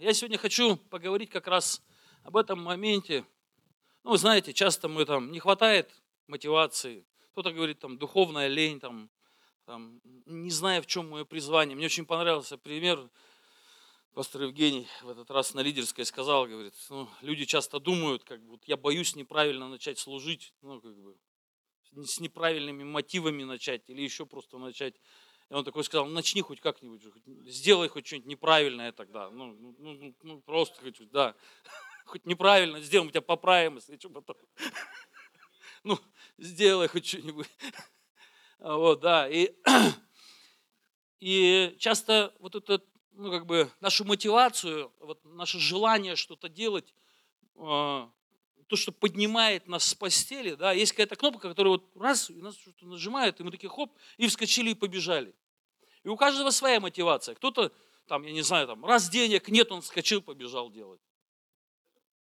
я сегодня хочу поговорить как раз об этом моменте. Ну, знаете, часто мы там, не хватает мотивации, кто-то говорит, там, духовная лень, там, там, не зная, в чем мое призвание. Мне очень понравился пример, пастор Евгений в этот раз на лидерской сказал, говорит, ну, люди часто думают, как бы, я боюсь неправильно начать служить, ну, как бы, с неправильными мотивами начать или еще просто начать и он такой сказал, начни хоть как-нибудь, сделай хоть что-нибудь неправильное тогда. Ну, ну, ну, ну, ну просто хоть, да, хоть неправильно сделаем, мы тебя поправим, если что потом. Ну, сделай хоть что-нибудь. Вот, да. И, и часто вот это, ну, как бы, нашу мотивацию, вот наше желание что-то делать, а, то, что поднимает нас с постели, да, есть какая-то кнопка, которая вот раз, и нас что-то нажимает, и мы такие хоп, и вскочили и побежали. И у каждого своя мотивация. Кто-то, там, я не знаю, там, раз денег нет, он вскочил, побежал делать.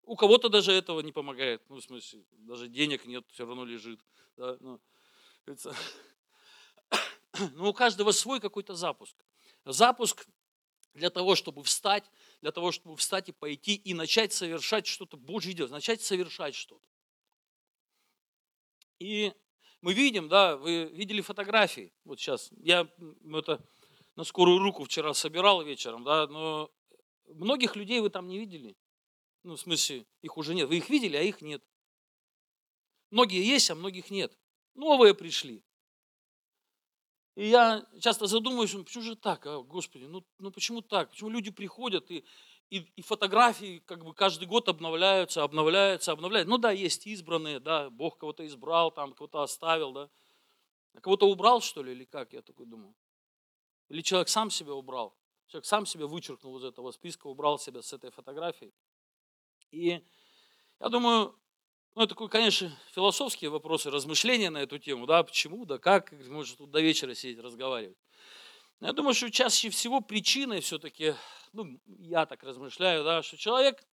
У кого-то даже этого не помогает. Ну, в смысле, даже денег нет, все равно лежит. Да? Ну, но у каждого свой какой-то запуск. Запуск для того, чтобы встать, для того, чтобы встать и пойти и начать совершать что-то Божье делать, начать совершать что-то. И мы видим, да, вы видели фотографии, вот сейчас, я это на скорую руку вчера собирал вечером, да, но многих людей вы там не видели. Ну, в смысле, их уже нет. Вы их видели, а их нет. Многие есть, а многих нет. Новые пришли. И я часто задумываюсь, ну почему же так, а, Господи, ну, ну почему так? Почему люди приходят и, и, и фотографии как бы каждый год обновляются, обновляются, обновляются. Ну да, есть избранные, да, Бог кого-то избрал, там кого-то оставил, да. А кого-то убрал, что ли, или как, я такой думаю. Или человек сам себя убрал. Человек сам себя вычеркнул из этого списка, убрал себя с этой фотографии. И я думаю, ну, это конечно, философские вопросы, размышления на эту тему, да, почему, да как, может тут до вечера сидеть разговаривать. Я думаю, что чаще всего причиной все-таки, ну, я так размышляю, да, что человек,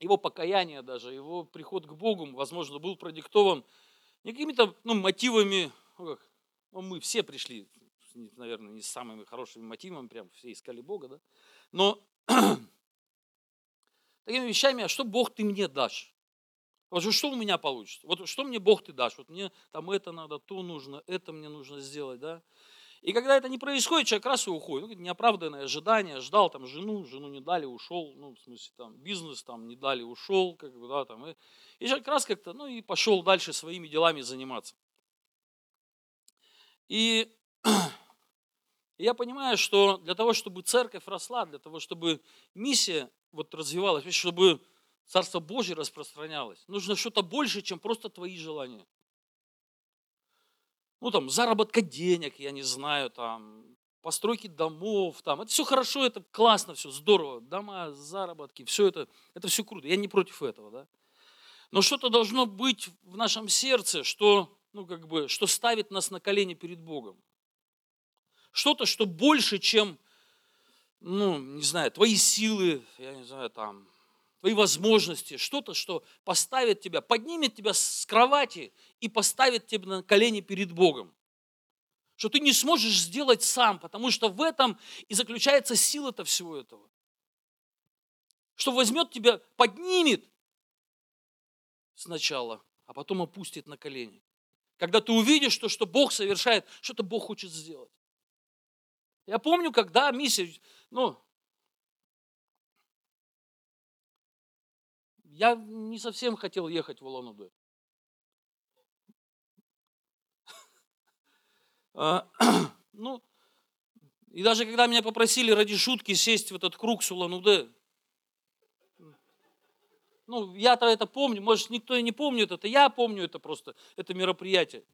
его покаяние даже, его приход к Богу, возможно, был продиктован не какими-то ну, мотивами, ну, как, ну, мы все пришли, наверное, не с самыми хорошими мотивами, прям все искали Бога, да, но такими вещами, а что Бог ты мне дашь? Вот что у меня получится? Вот что мне Бог ты дашь? Вот мне там это надо, то нужно, это мне нужно сделать, да? И когда это не происходит, человек раз и уходит. Ну, неоправданное ожидание, ждал там жену, жену не дали, ушел, ну, в смысле, там, бизнес там не дали, ушел, как бы, да, там, и, и человек раз как-то, ну, и пошел дальше своими делами заниматься. И я понимаю, что для того, чтобы церковь росла, для того, чтобы миссия вот развивалась, чтобы Царство Божье распространялось. Нужно что-то больше, чем просто твои желания. Ну, там, заработка денег, я не знаю, там, постройки домов, там, это все хорошо, это классно, все здорово, дома, заработки, все это, это все круто, я не против этого, да. Но что-то должно быть в нашем сердце, что, ну, как бы, что ставит нас на колени перед Богом. Что-то, что больше, чем, ну, не знаю, твои силы, я не знаю, там, твои возможности, что-то, что поставит тебя, поднимет тебя с кровати и поставит тебя на колени перед Богом. Что ты не сможешь сделать сам, потому что в этом и заключается сила-то всего этого. Что возьмет тебя, поднимет сначала, а потом опустит на колени. Когда ты увидишь то, что Бог совершает, что-то Бог хочет сделать. Я помню, когда миссия, ну, я не совсем хотел ехать в Улан-Удэ. А, ну, и даже когда меня попросили ради шутки сесть в этот круг с Улан-Удэ, ну, я-то это помню, может, никто и не помнит это, я помню это просто, это мероприятие.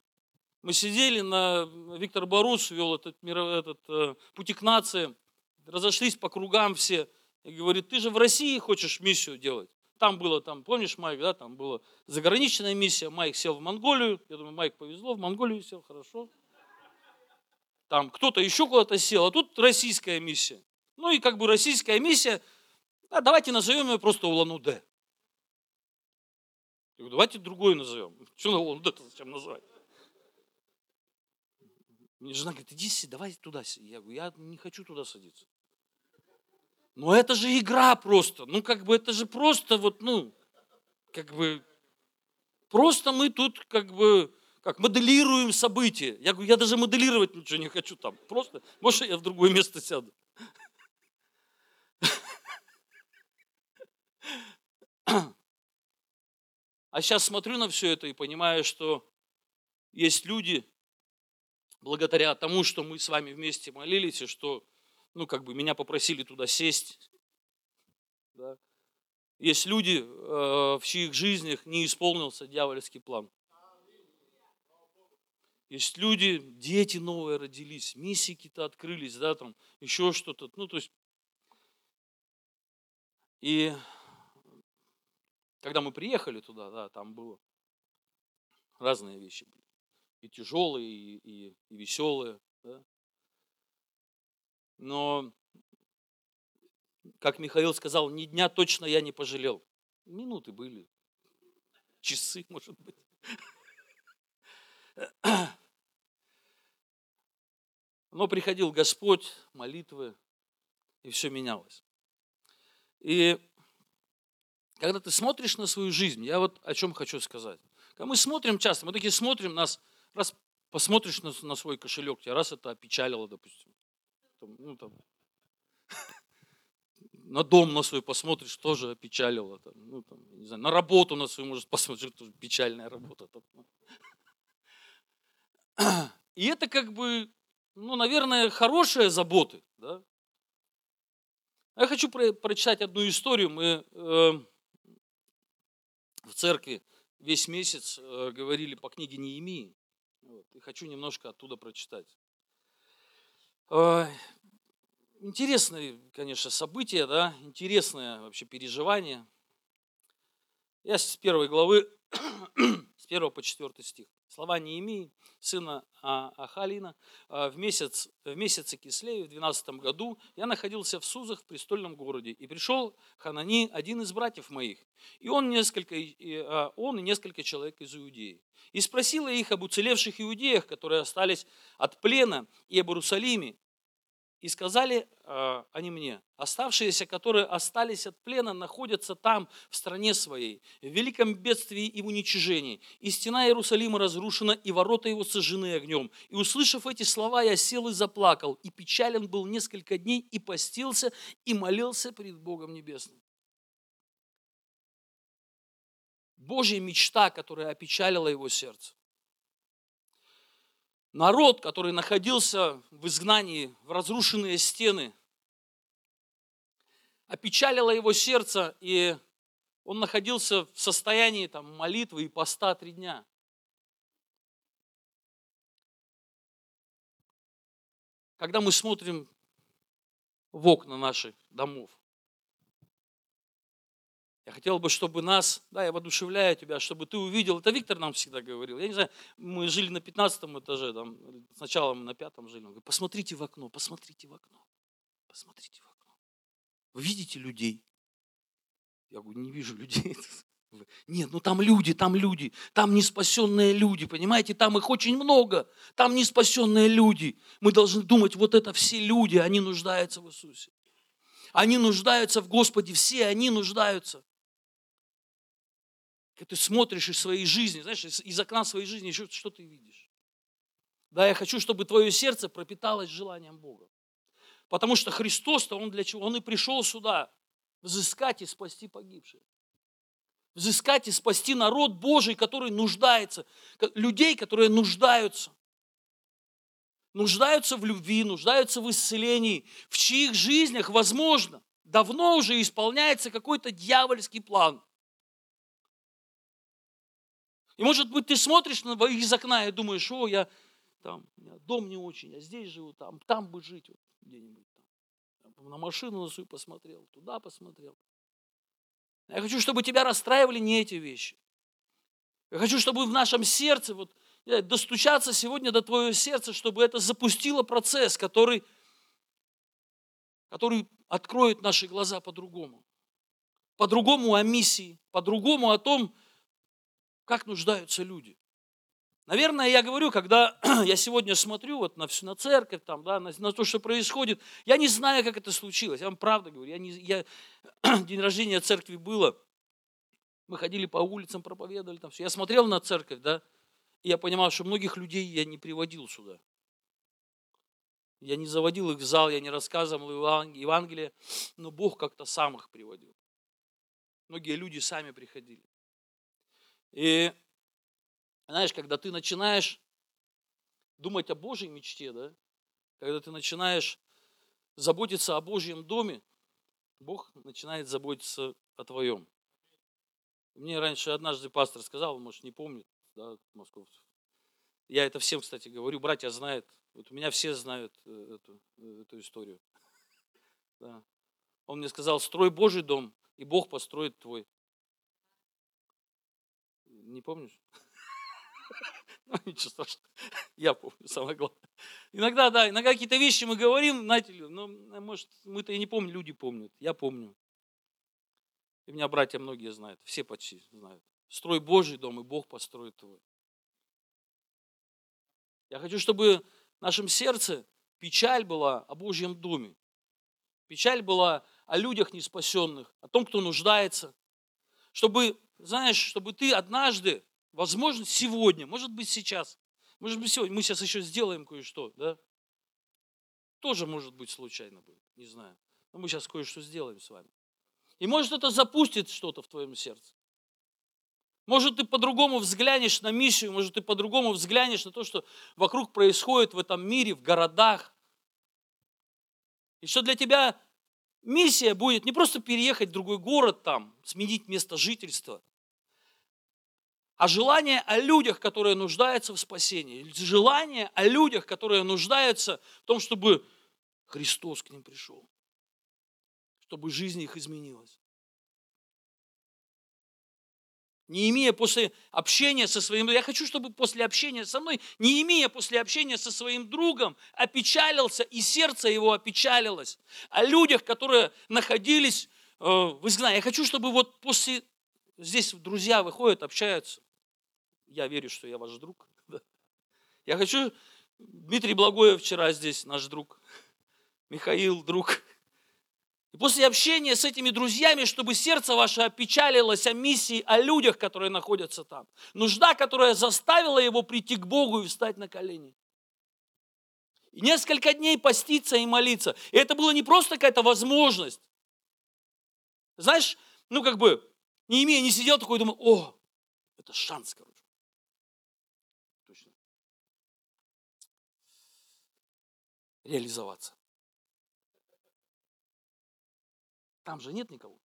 Мы сидели на, Виктор Барус вел этот, этот э, пути к нации, разошлись по кругам все, и говорит, ты же в России хочешь миссию делать. Там было, там, помнишь, Майк, да, там была заграничная миссия, Майк сел в Монголию, я думаю, Майк повезло, в Монголию сел, хорошо. Там кто-то еще куда-то сел, а тут российская миссия. Ну и как бы российская миссия, а давайте назовем ее просто Улан-Удэ. Я говорю, давайте другой назовем. Что на Улан-Удэ зачем назвать? Мне жена говорит, иди давай туда. Я говорю, я не хочу туда садиться. Но это же игра просто. Ну, как бы это же просто вот, ну, как бы, просто мы тут как бы, как моделируем события. Я говорю, я даже моделировать ничего не хочу там. Просто, может, я в другое место сяду. А сейчас смотрю на все это и понимаю, что есть люди, благодаря тому, что мы с вами вместе молились, и что, ну, как бы меня попросили туда сесть. Да. Есть люди, э, в чьих жизнях не исполнился дьявольский план. Есть люди, дети новые родились, миссии какие-то открылись, да, там, еще что-то. Ну, то есть, и когда мы приехали туда, да, там было разные вещи были. И тяжелые, и, и, и веселые. Да. Но, как Михаил сказал, ни дня точно я не пожалел. Минуты были, часы, может быть. Но приходил Господь, молитвы, и все менялось. И когда ты смотришь на свою жизнь, я вот о чем хочу сказать. Когда мы смотрим часто, мы такие смотрим, нас раз посмотришь на, на свой кошелек, тебя раз это опечалило, допустим. Там, ну, там, на дом на свой посмотришь, тоже опечалило. Там, ну, там, не знаю, на работу на свою, может, посмотришь, тоже печальная работа. Там. И это как бы, ну, наверное, хорошие заботы. Да? Я хочу про- прочитать одну историю. Мы э, в церкви весь месяц э, говорили по книге Неемии. Вот, и хочу немножко оттуда прочитать. Интересное, конечно, событие, да, интересное вообще переживание. Я с первой главы, с первого по четвертый стих. Слова Неемии, сына а, Ахалина. А, в, месяц, в месяце Кислея, в 12 году, я находился в Сузах, в престольном городе, и пришел Ханани, один из братьев моих, и он, несколько, а, он и несколько человек из Иудеи. И спросила их об уцелевших иудеях, которые остались от плена, и об Иерусалиме, и сказали э, они мне, оставшиеся, которые остались от плена, находятся там, в стране своей, в великом бедствии и уничижении. И стена Иерусалима разрушена, и ворота его сожжены огнем. И услышав эти слова, я сел и заплакал, и печален был несколько дней, и постился, и молился пред Богом Небесным. Божья мечта, которая опечалила его сердце народ, который находился в изгнании, в разрушенные стены, опечалило его сердце, и он находился в состоянии там, молитвы и поста три дня. Когда мы смотрим в окна наших домов, я хотел бы, чтобы нас, да, я воодушевляю тебя, чтобы ты увидел, это Виктор нам всегда говорил, я не знаю, мы жили на 15 этаже, там, сначала мы на пятом жили, он говорит, посмотрите в окно, посмотрите в окно, посмотрите в окно. Вы видите людей? Я говорю, не вижу людей. Нет, ну там люди, там люди, там неспасенные люди, понимаете, там их очень много, там неспасенные люди. Мы должны думать, вот это все люди, они нуждаются в Иисусе. Они нуждаются в Господе, все они нуждаются. Когда ты смотришь из своей жизни, знаешь, из окна своей жизни, что, что ты видишь? Да, я хочу, чтобы твое сердце пропиталось желанием Бога. Потому что Христос-то, Он для чего? Он и пришел сюда взыскать и спасти погибших. Взыскать и спасти народ Божий, который нуждается, людей, которые нуждаются. Нуждаются в любви, нуждаются в исцелении, в чьих жизнях, возможно, давно уже исполняется какой-то дьявольский план – и может быть ты смотришь на, из окна и думаешь, о, я там, у меня дом не очень, я здесь живу, там, там бы жить вот, где-нибудь там. На машину на свою посмотрел, туда посмотрел. Я хочу, чтобы тебя расстраивали не эти вещи. Я хочу, чтобы в нашем сердце, вот, достучаться сегодня до твоего сердца, чтобы это запустило процесс, который, который откроет наши глаза по-другому. По-другому о миссии, по-другому о том, как нуждаются люди. Наверное, я говорю, когда я сегодня смотрю вот на всю на церковь, там, да, на, на то, что происходит, я не знаю, как это случилось. Я вам правда говорю, я не, я, день рождения церкви было, мы ходили по улицам, проповедовали там все. Я смотрел на церковь, да, и я понимал, что многих людей я не приводил сюда. Я не заводил их в зал, я не рассказывал Евангелие, но Бог как-то сам их приводил. Многие люди сами приходили. И знаешь, когда ты начинаешь думать о Божьей мечте, да, когда ты начинаешь заботиться о Божьем доме, Бог начинает заботиться о твоем. Мне раньше однажды пастор сказал, может, не помнит, да, московцев. Я это всем, кстати, говорю, братья знают. Вот у меня все знают э, эту, э, эту историю. Да. Он мне сказал, строй Божий дом, и Бог построит твой. Не помнишь? Ну, ничего страшного. Я помню, самое главное. Иногда, да, иногда какие-то вещи мы говорим, знаете ли, но, может, мы-то и не помним, люди помнят. Я помню. И меня братья многие знают, все почти знают. Строй Божий дом, и Бог построит твой. Я хочу, чтобы в нашем сердце печаль была о Божьем доме. Печаль была о людях неспасенных, о том, кто нуждается. Чтобы, знаешь, чтобы ты однажды, возможно, сегодня, может быть, сейчас, может быть, сегодня, мы сейчас еще сделаем кое-что, да? Тоже, может быть, случайно будет, не знаю. Но мы сейчас кое-что сделаем с вами. И может это запустит что-то в твоем сердце. Может, ты по-другому взглянешь на миссию, может, ты по-другому взглянешь на то, что вокруг происходит в этом мире, в городах. И что для тебя миссия будет не просто переехать в другой город там, сменить место жительства, а желание о людях, которые нуждаются в спасении, желание о людях, которые нуждаются в том, чтобы Христос к ним пришел чтобы жизнь их изменилась. Не имея после общения со своим... Я хочу, чтобы после общения со мной, не имея после общения со своим другом, опечалился, и сердце его опечалилось. О людях, которые находились... Э, вы знаете, я хочу, чтобы вот после... Здесь друзья выходят, общаются. Я верю, что я ваш друг. Я хочу... Дмитрий Благоев вчера здесь, наш друг. Михаил, друг. И после общения с этими друзьями, чтобы сердце ваше опечалилось о миссии, о людях, которые находятся там. Нужда, которая заставила его прийти к Богу и встать на колени. И несколько дней поститься и молиться. И это было не просто какая-то возможность. Знаешь, ну как бы, не имея, не сидел такой, думал, о, это шанс, короче. Точно. Реализоваться. Там же нет никого.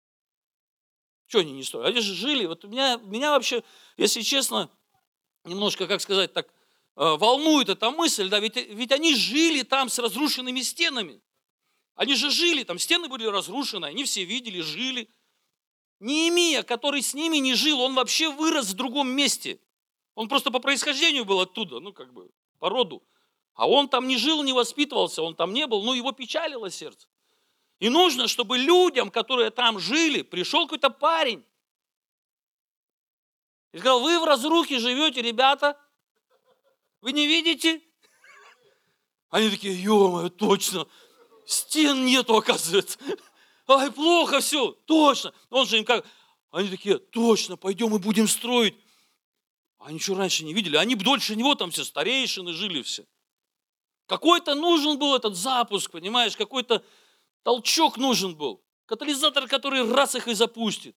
Что они не стоят? Они же жили. Вот меня, меня вообще, если честно, немножко, как сказать так, э, волнует эта мысль, да, ведь, ведь они жили там с разрушенными стенами. Они же жили, там стены были разрушены, они все видели, жили. Неемия, который с ними не жил, он вообще вырос в другом месте. Он просто по происхождению был оттуда, ну как бы по роду. А он там не жил, не воспитывался, он там не был, ну его печалило сердце. И нужно, чтобы людям, которые там жили, пришел какой-то парень. И сказал, вы в разрухе живете, ребята. Вы не видите? Они такие, ё точно. Стен нету, оказывается. Ай, плохо все, точно. Он же им как... Они такие, точно, пойдем и будем строить. Они ничего раньше не видели. Они дольше него там все старейшины жили все. Какой-то нужен был этот запуск, понимаешь, какой-то Толчок нужен был. Катализатор, который раз их и запустит.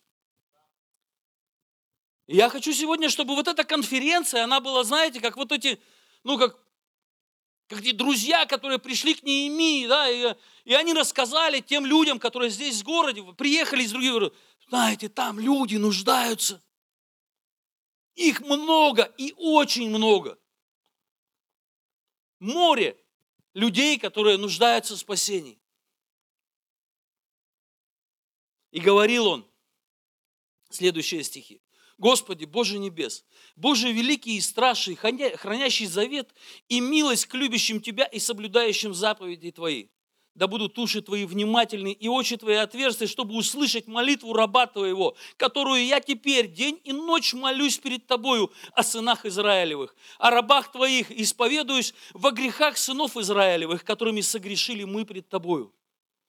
И я хочу сегодня, чтобы вот эта конференция, она была, знаете, как вот эти, ну, как, как эти друзья, которые пришли к Неемии, да, и, и они рассказали тем людям, которые здесь в городе, приехали из других городов, знаете, там люди нуждаются. Их много и очень много. Море людей, которые нуждаются в спасении. И говорил он, следующие стихи. Господи, Боже небес, Боже великий и страшный, хранящий завет и милость к любящим Тебя и соблюдающим заповеди Твои. да будут уши твои внимательны и очи твои отверсты, чтобы услышать молитву раба твоего, которую я теперь день и ночь молюсь перед тобою о сынах Израилевых, о рабах твоих, исповедуюсь во грехах сынов Израилевых, которыми согрешили мы пред тобою.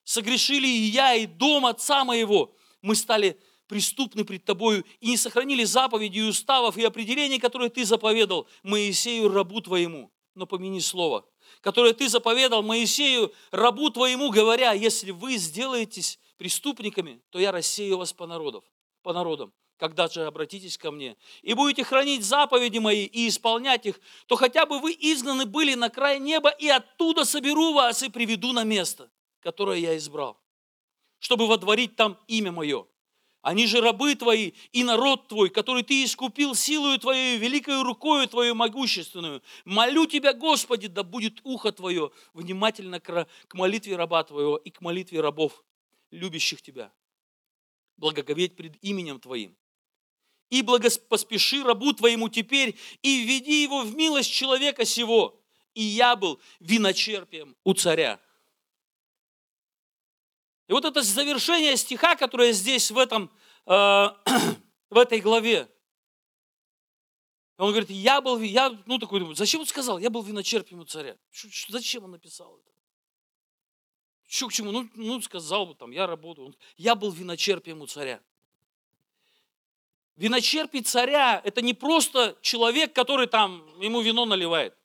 Согрешили и я, и дом отца моего. Мы стали преступны пред тобою и не сохранили заповедей, уставов и определений, которые ты заповедал Моисею, рабу твоему. Но помяни слово, которое ты заповедал Моисею, рабу твоему, говоря, если вы сделаетесь преступниками, то я рассею вас по, народов, по народам. Когда же обратитесь ко мне и будете хранить заповеди мои и исполнять их, то хотя бы вы изгнаны были на край неба, и оттуда соберу вас и приведу на место, которое я избрал, чтобы водворить там имя мое. Они же рабы твои и народ твой, который ты искупил силою твоей, великой рукою твою могущественную. Молю тебя, Господи, да будет ухо твое внимательно к молитве раба твоего и к молитве рабов, любящих тебя. Благоговеть пред именем твоим. И благоспоспеши рабу твоему теперь, и введи его в милость человека сего. И я был виночерпием у царя. И вот это завершение стиха, которое здесь в, этом, э, в этой главе. Он говорит, я был, я, ну такой, думаю, зачем он сказал, я был виночерпием у царя? Зачем он написал это? Что к чему? Ну, ну сказал бы там, я работаю. Я был виночерпием у царя. Виночерпий царя – это не просто человек, который там ему вино наливает.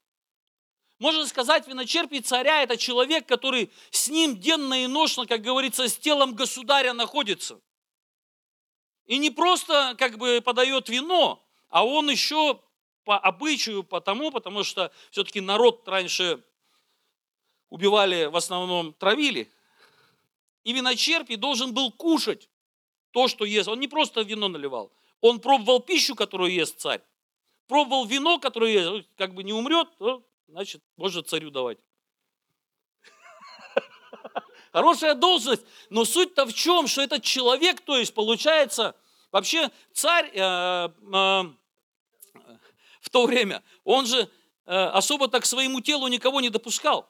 Можно сказать, виночерпий царя – это человек, который с ним денно и ношно, как говорится, с телом государя находится. И не просто как бы подает вино, а он еще по обычаю, потому, потому что все-таки народ раньше убивали, в основном травили. И виночерпий должен был кушать то, что ест. Он не просто вино наливал, он пробовал пищу, которую ест царь, пробовал вино, которое ест, как бы не умрет, значит, можно царю давать. Хорошая должность, но суть-то в чем, что этот человек, то есть получается, вообще царь э, э, в то время, он же э, особо так к своему телу никого не допускал.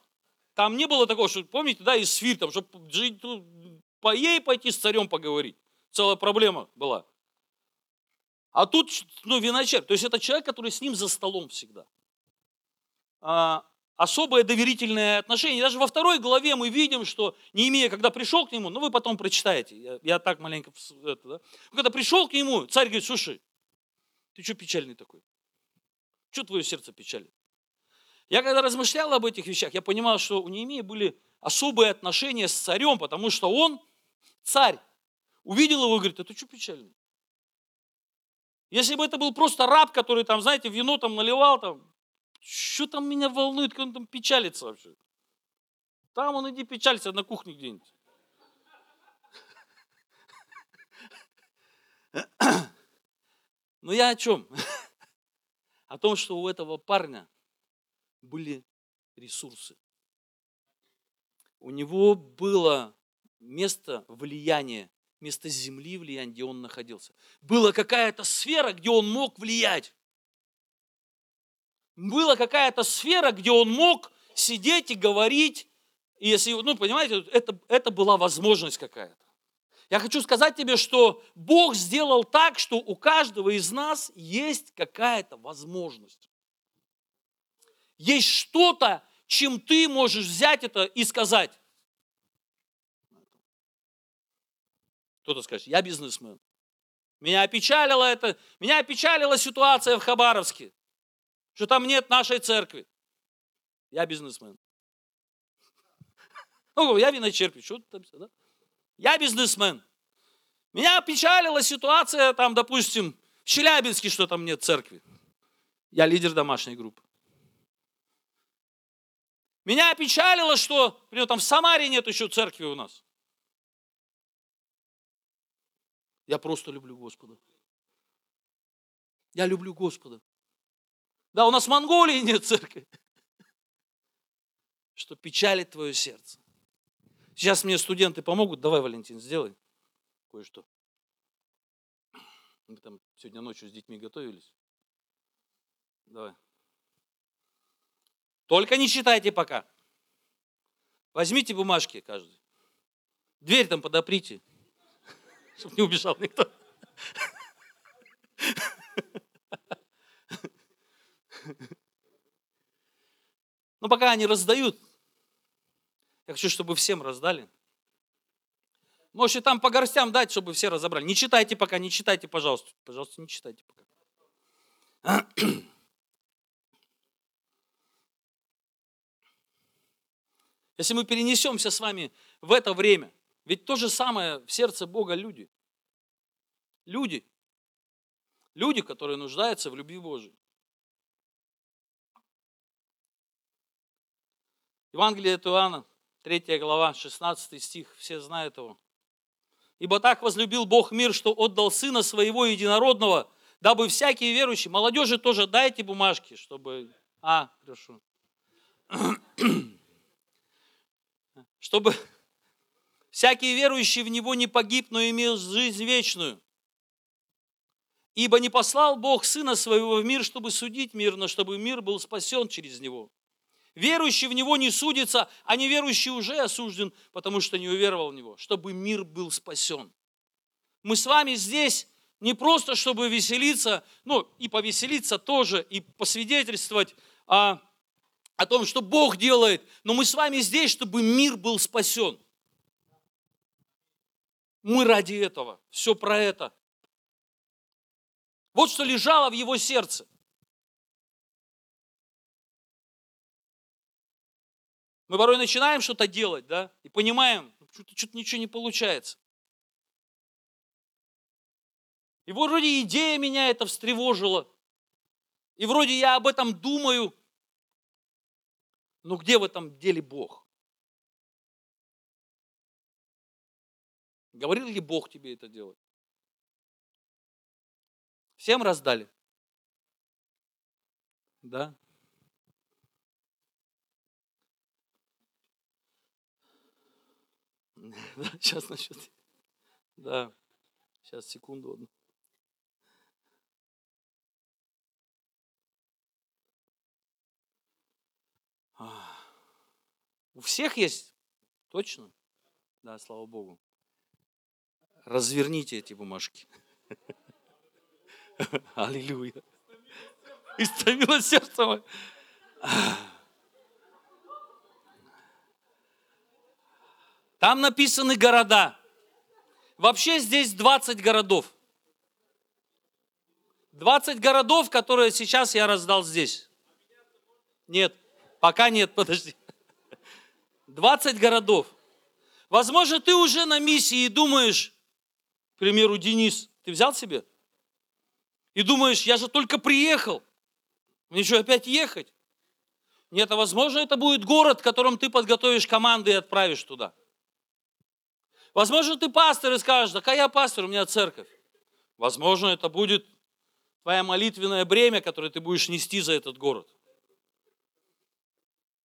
Там не было такого, что, помните, да, из свир, там, чтобы по ей пойти с царем поговорить. Целая проблема была. А тут, ну, виночерп. То есть это человек, который с ним за столом всегда. А, особое доверительное отношение. Даже во второй главе мы видим, что Неемия, когда пришел к нему, ну вы потом прочитаете, я, я так маленько, это, да? когда пришел к нему, царь говорит, слушай, ты что печальный такой? Что твое сердце печалит? Я когда размышлял об этих вещах, я понимал, что у Неемии были особые отношения с царем, потому что он, царь, увидел его и говорит, а ты что печальный? Если бы это был просто раб, который там, знаете, вино там наливал, там, что там меня волнует, как он там печалится вообще? Там он иди печалься на кухне где-нибудь. Но я о чем? О том, что у этого парня были ресурсы. У него было место влияния, место земли влияния, где он находился. Была какая-то сфера, где он мог влиять была какая-то сфера, где он мог сидеть и говорить. И если, ну, понимаете, это, это была возможность какая-то. Я хочу сказать тебе, что Бог сделал так, что у каждого из нас есть какая-то возможность. Есть что-то, чем ты можешь взять это и сказать. Кто-то скажет, я бизнесмен. Меня опечалила это, меня опечалила ситуация в Хабаровске что там нет нашей церкви. Я бизнесмен. Ну, я виночерпий, что там, да? Я бизнесмен. Меня печалила ситуация, там, допустим, в Челябинске, что там нет церкви. Я лидер домашней группы. Меня опечалило, что, например, там в Самаре нет еще церкви у нас. Я просто люблю Господа. Я люблю Господа. Да, у нас в Монголии нет церкви. Что печалит твое сердце. Сейчас мне студенты помогут. Давай, Валентин, сделай кое-что. Мы там сегодня ночью с детьми готовились. Давай. Только не читайте пока. Возьмите бумажки каждый. Дверь там подоприте, чтобы не убежал никто. Но пока они раздают, я хочу, чтобы всем раздали. Можете там по горстям дать, чтобы все разобрали. Не читайте пока, не читайте, пожалуйста. Пожалуйста, не читайте пока. Если мы перенесемся с вами в это время, ведь то же самое в сердце Бога люди. Люди. Люди, которые нуждаются в любви Божией. Евангелие от Иоанна, 3 глава, 16 стих, все знают его. Ибо так возлюбил Бог мир, что отдал Сына Своего Единородного, дабы всякие верующие, молодежи тоже дайте бумажки, чтобы... А, хорошо. Чтобы всякие верующие в Него не погиб, но имел жизнь вечную. Ибо не послал Бог Сына Своего в мир, чтобы судить мир, но чтобы мир был спасен через Него. Верующий в Него не судится, а неверующий уже осужден, потому что не уверовал в Него, чтобы мир был спасен. Мы с вами здесь не просто, чтобы веселиться, ну и повеселиться тоже, и посвидетельствовать о, о том, что Бог делает, но мы с вами здесь, чтобы мир был спасен. Мы ради этого, все про это. Вот что лежало в его сердце. Мы порой начинаем что-то делать, да, и понимаем, что-то, что-то ничего не получается. И вроде идея меня это встревожила. И вроде я об этом думаю. Но где в этом деле Бог? Говорил ли Бог тебе это делать? Всем раздали? Да? сейчас насчет. Да, сейчас секунду одну. У всех есть? Точно? Да, слава Богу. Разверните эти бумажки. Аллилуйя. Истомило сердце мое. Там написаны города. Вообще здесь 20 городов. 20 городов, которые сейчас я раздал здесь. Нет, пока нет, подожди. 20 городов. Возможно, ты уже на миссии и думаешь, к примеру, Денис, ты взял себе? И думаешь, я же только приехал. Мне что, опять ехать? Нет, а возможно, это будет город, в котором ты подготовишь команды и отправишь туда. Возможно, ты пастор и скажешь, да я пастор, у меня церковь. Возможно, это будет твоя молитвенное бремя, которое ты будешь нести за этот город.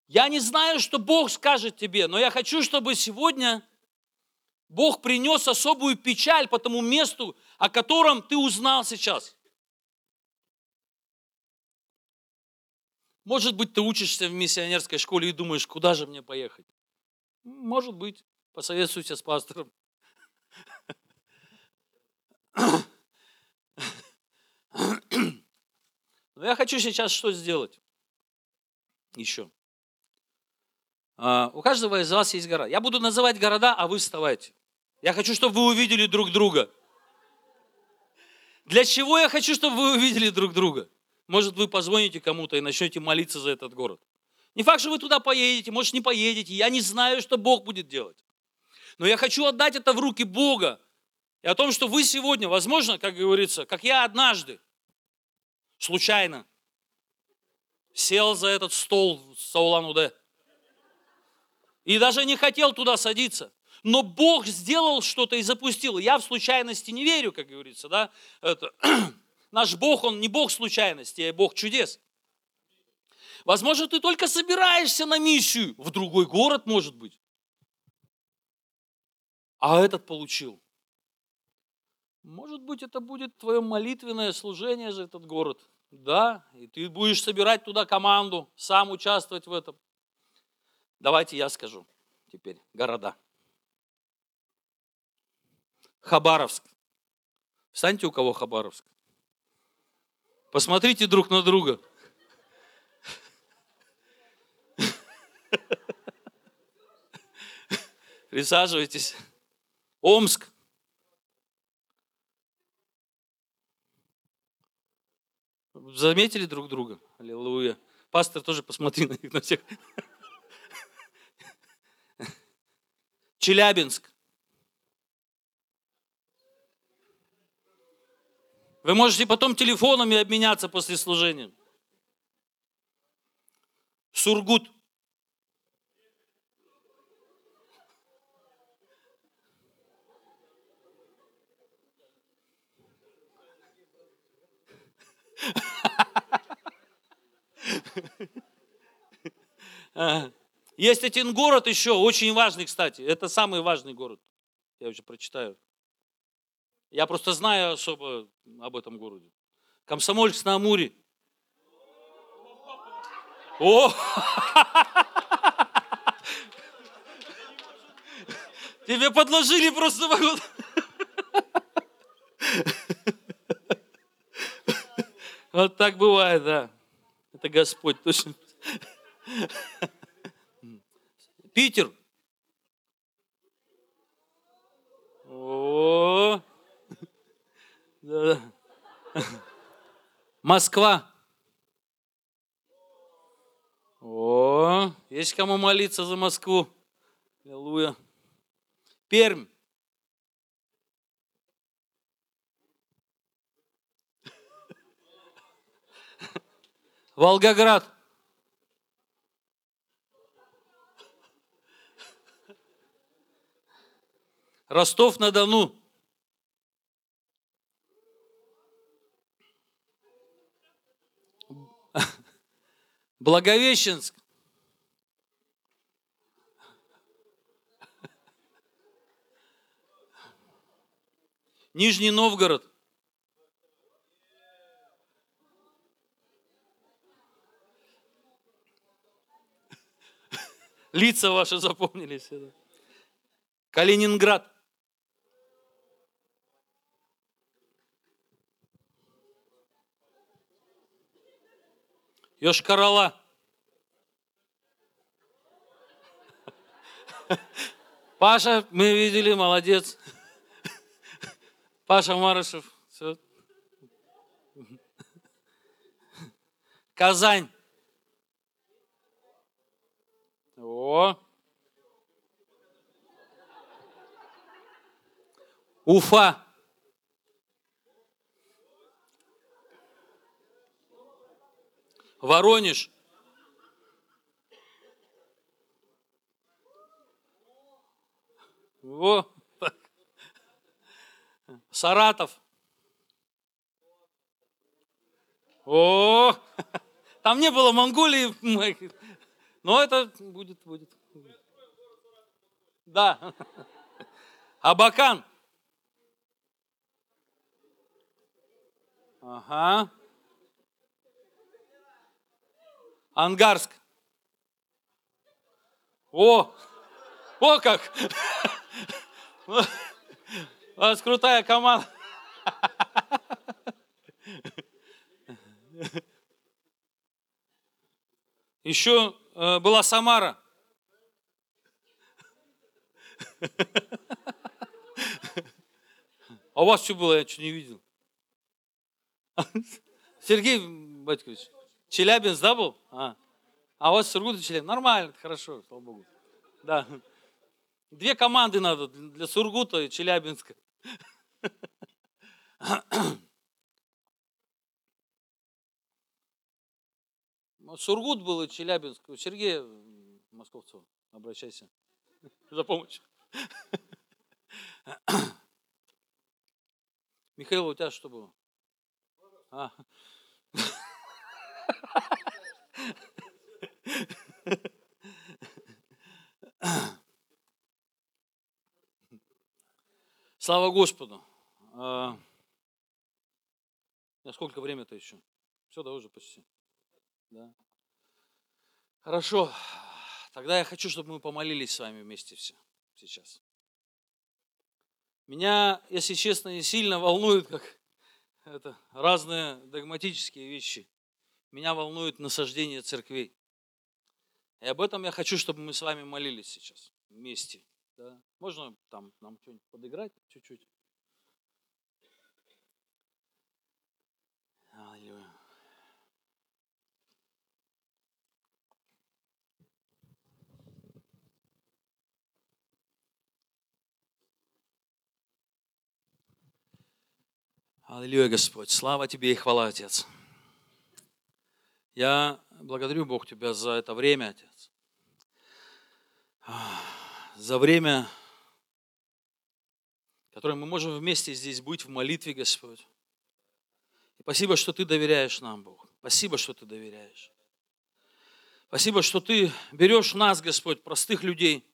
Я не знаю, что Бог скажет тебе, но я хочу, чтобы сегодня Бог принес особую печаль по тому месту, о котором ты узнал сейчас. Может быть, ты учишься в миссионерской школе и думаешь, куда же мне поехать? Может быть. Посоветуйся с пастором. Но я хочу сейчас что сделать? Еще. А, у каждого из вас есть гора. Я буду называть города, а вы вставайте. Я хочу, чтобы вы увидели друг друга. Для чего я хочу, чтобы вы увидели друг друга? Может, вы позвоните кому-то и начнете молиться за этот город. Не факт, что вы туда поедете, может, не поедете. Я не знаю, что Бог будет делать. Но я хочу отдать это в руки Бога. И о том, что вы сегодня, возможно, как говорится, как я однажды, случайно, сел за этот стол с Улан-Удэ. И даже не хотел туда садиться. Но Бог сделал что-то и запустил. Я в случайности не верю, как говорится. Да? Это, наш Бог, Он не Бог случайности, а Бог чудес. Возможно, ты только собираешься на миссию в другой город, может быть а этот получил. Может быть, это будет твое молитвенное служение за этот город. Да, и ты будешь собирать туда команду, сам участвовать в этом. Давайте я скажу. теперь города. Хабаровск. Встаньте у кого Хабаровск. Посмотрите друг на друга. Присаживайтесь. Омск. Заметили друг друга? Аллилуйя. Пастор тоже посмотри на них на всех. Челябинск. Вы можете потом телефонами обменяться после служения. Сургут. Есть один город еще, очень важный, кстати. Это самый важный город. Я уже прочитаю. Я просто знаю особо об этом городе. Комсомольск на Амуре. О! Тебе подложили просто вагон. Вот так бывает, да. Это Господь точно. Питер. Москва. О, есть кому молиться за Москву. Аллилуйя. Пермь. Волгоград. Ростов-на-Дону. Благовещенск. Нижний Новгород. Лица ваши запомнились. Калининград. Йошкарала. Паша, мы видели, молодец. Паша Марышев. Все. Казань. О. Уфа. Воронеж. Во. Саратов. О, там не было Монголии, но это будет, будет. Да. Абакан. Ага. Ангарск. О, о как! У вас крутая команда. Еще была Самара. А у вас что было, я что не видел? Сергей Батькович, Челябинск, да, был? А, а у вас Сургут и Челябинск. Нормально, хорошо, слава Богу. Да. Две команды надо для Сургута и Челябинска. Сургут был и Челябинск. Сергей Московцев, обращайся за помощью. Михаил, у тебя что было? А. Слава Господу. А, сколько время-то еще? Все, да, уже почти. Да. Хорошо. Тогда я хочу, чтобы мы помолились с вами вместе все сейчас. Меня, если честно, не сильно волнует, как это, разные догматические вещи. Меня волнует насаждение церквей. И об этом я хочу, чтобы мы с вами молились сейчас вместе. Да? Можно там нам что-нибудь подыграть чуть-чуть? Аллилуйя. Аллилуйя, Господь. Слава Тебе и хвала, Отец. Я благодарю, Бог, Тебя за это время, Отец. За время, которое мы можем вместе здесь быть в молитве, Господь. И спасибо, что Ты доверяешь нам, Бог. Спасибо, что Ты доверяешь. Спасибо, что Ты берешь нас, Господь, простых людей,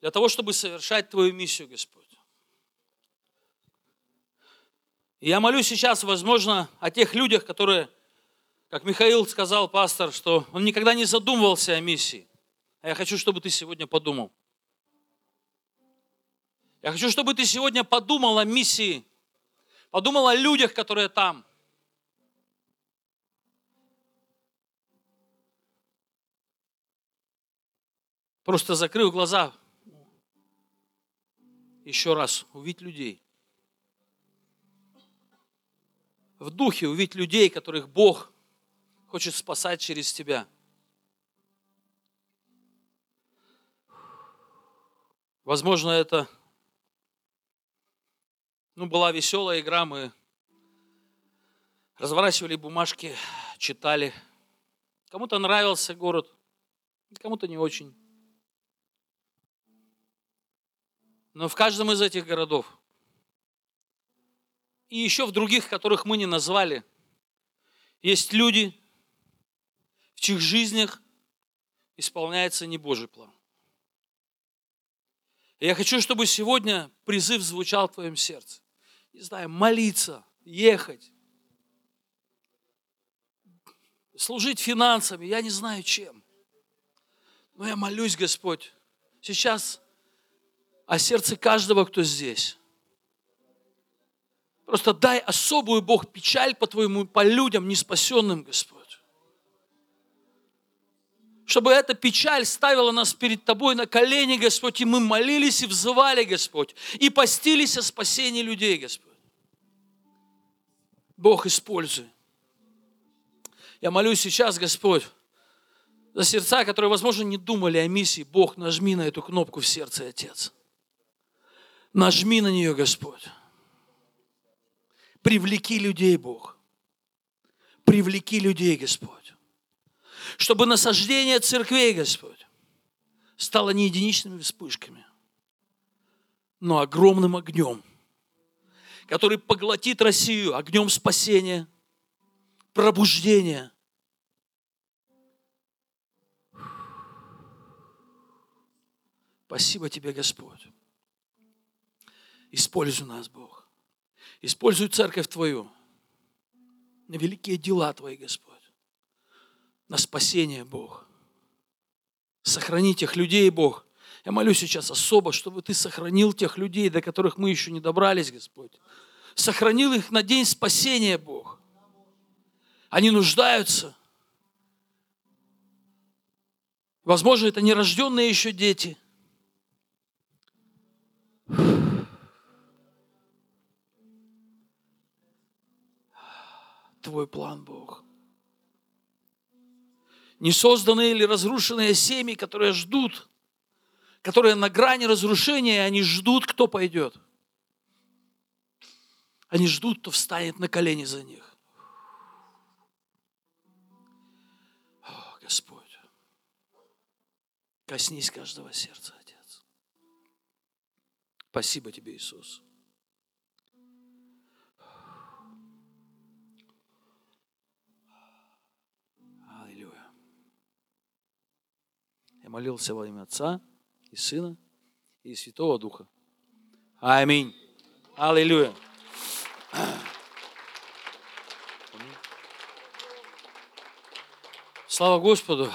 для того, чтобы совершать Твою миссию, Господь. Я молюсь сейчас, возможно, о тех людях, которые, как Михаил сказал, пастор, что он никогда не задумывался о миссии. А я хочу, чтобы ты сегодня подумал. Я хочу, чтобы ты сегодня подумал о миссии, подумал о людях, которые там. Просто закрыв глаза, еще раз увидеть людей. В духе увидеть людей, которых Бог хочет спасать через тебя. Возможно, это ну, была веселая игра, мы разворачивали бумажки, читали. Кому-то нравился город, кому-то не очень. Но в каждом из этих городов и еще в других, которых мы не назвали, есть люди, в чьих жизнях исполняется не Божий план. И я хочу, чтобы сегодня призыв звучал в твоем сердце. Не знаю, молиться, ехать, служить финансами, я не знаю чем. Но я молюсь, Господь, сейчас о сердце каждого, кто здесь. Просто дай особую, Бог, печаль по Твоему, по людям неспасенным, Господь. Чтобы эта печаль ставила нас перед Тобой на колени, Господь, и мы молились и взывали, Господь, и постились о спасении людей, Господь. Бог, используй. Я молюсь сейчас, Господь, за сердца, которые, возможно, не думали о миссии. Бог, нажми на эту кнопку в сердце, Отец. Нажми на нее, Господь. Привлеки людей, Бог. Привлеки людей, Господь. Чтобы насаждение церквей, Господь, стало не единичными вспышками, но огромным огнем, который поглотит Россию огнем спасения, пробуждения. Спасибо тебе, Господь. Используй нас, Бог. Используй церковь Твою на великие дела Твои, Господь, на спасение, Бог. Сохрани тех людей, Бог. Я молюсь сейчас особо, чтобы Ты сохранил тех людей, до которых мы еще не добрались, Господь. Сохранил их на день спасения, Бог. Они нуждаются. Возможно, это нерожденные еще дети. Твой план, Бог. Не созданные или разрушенные семьи, которые ждут, которые на грани разрушения, они ждут, кто пойдет. Они ждут, кто встанет на колени за них. О, Господь, коснись каждого сердца, Отец. Спасибо Тебе, Иисус. Молился во имя Отца и Сына и Святого Духа. Аминь. Аллилуйя. Слава Господу.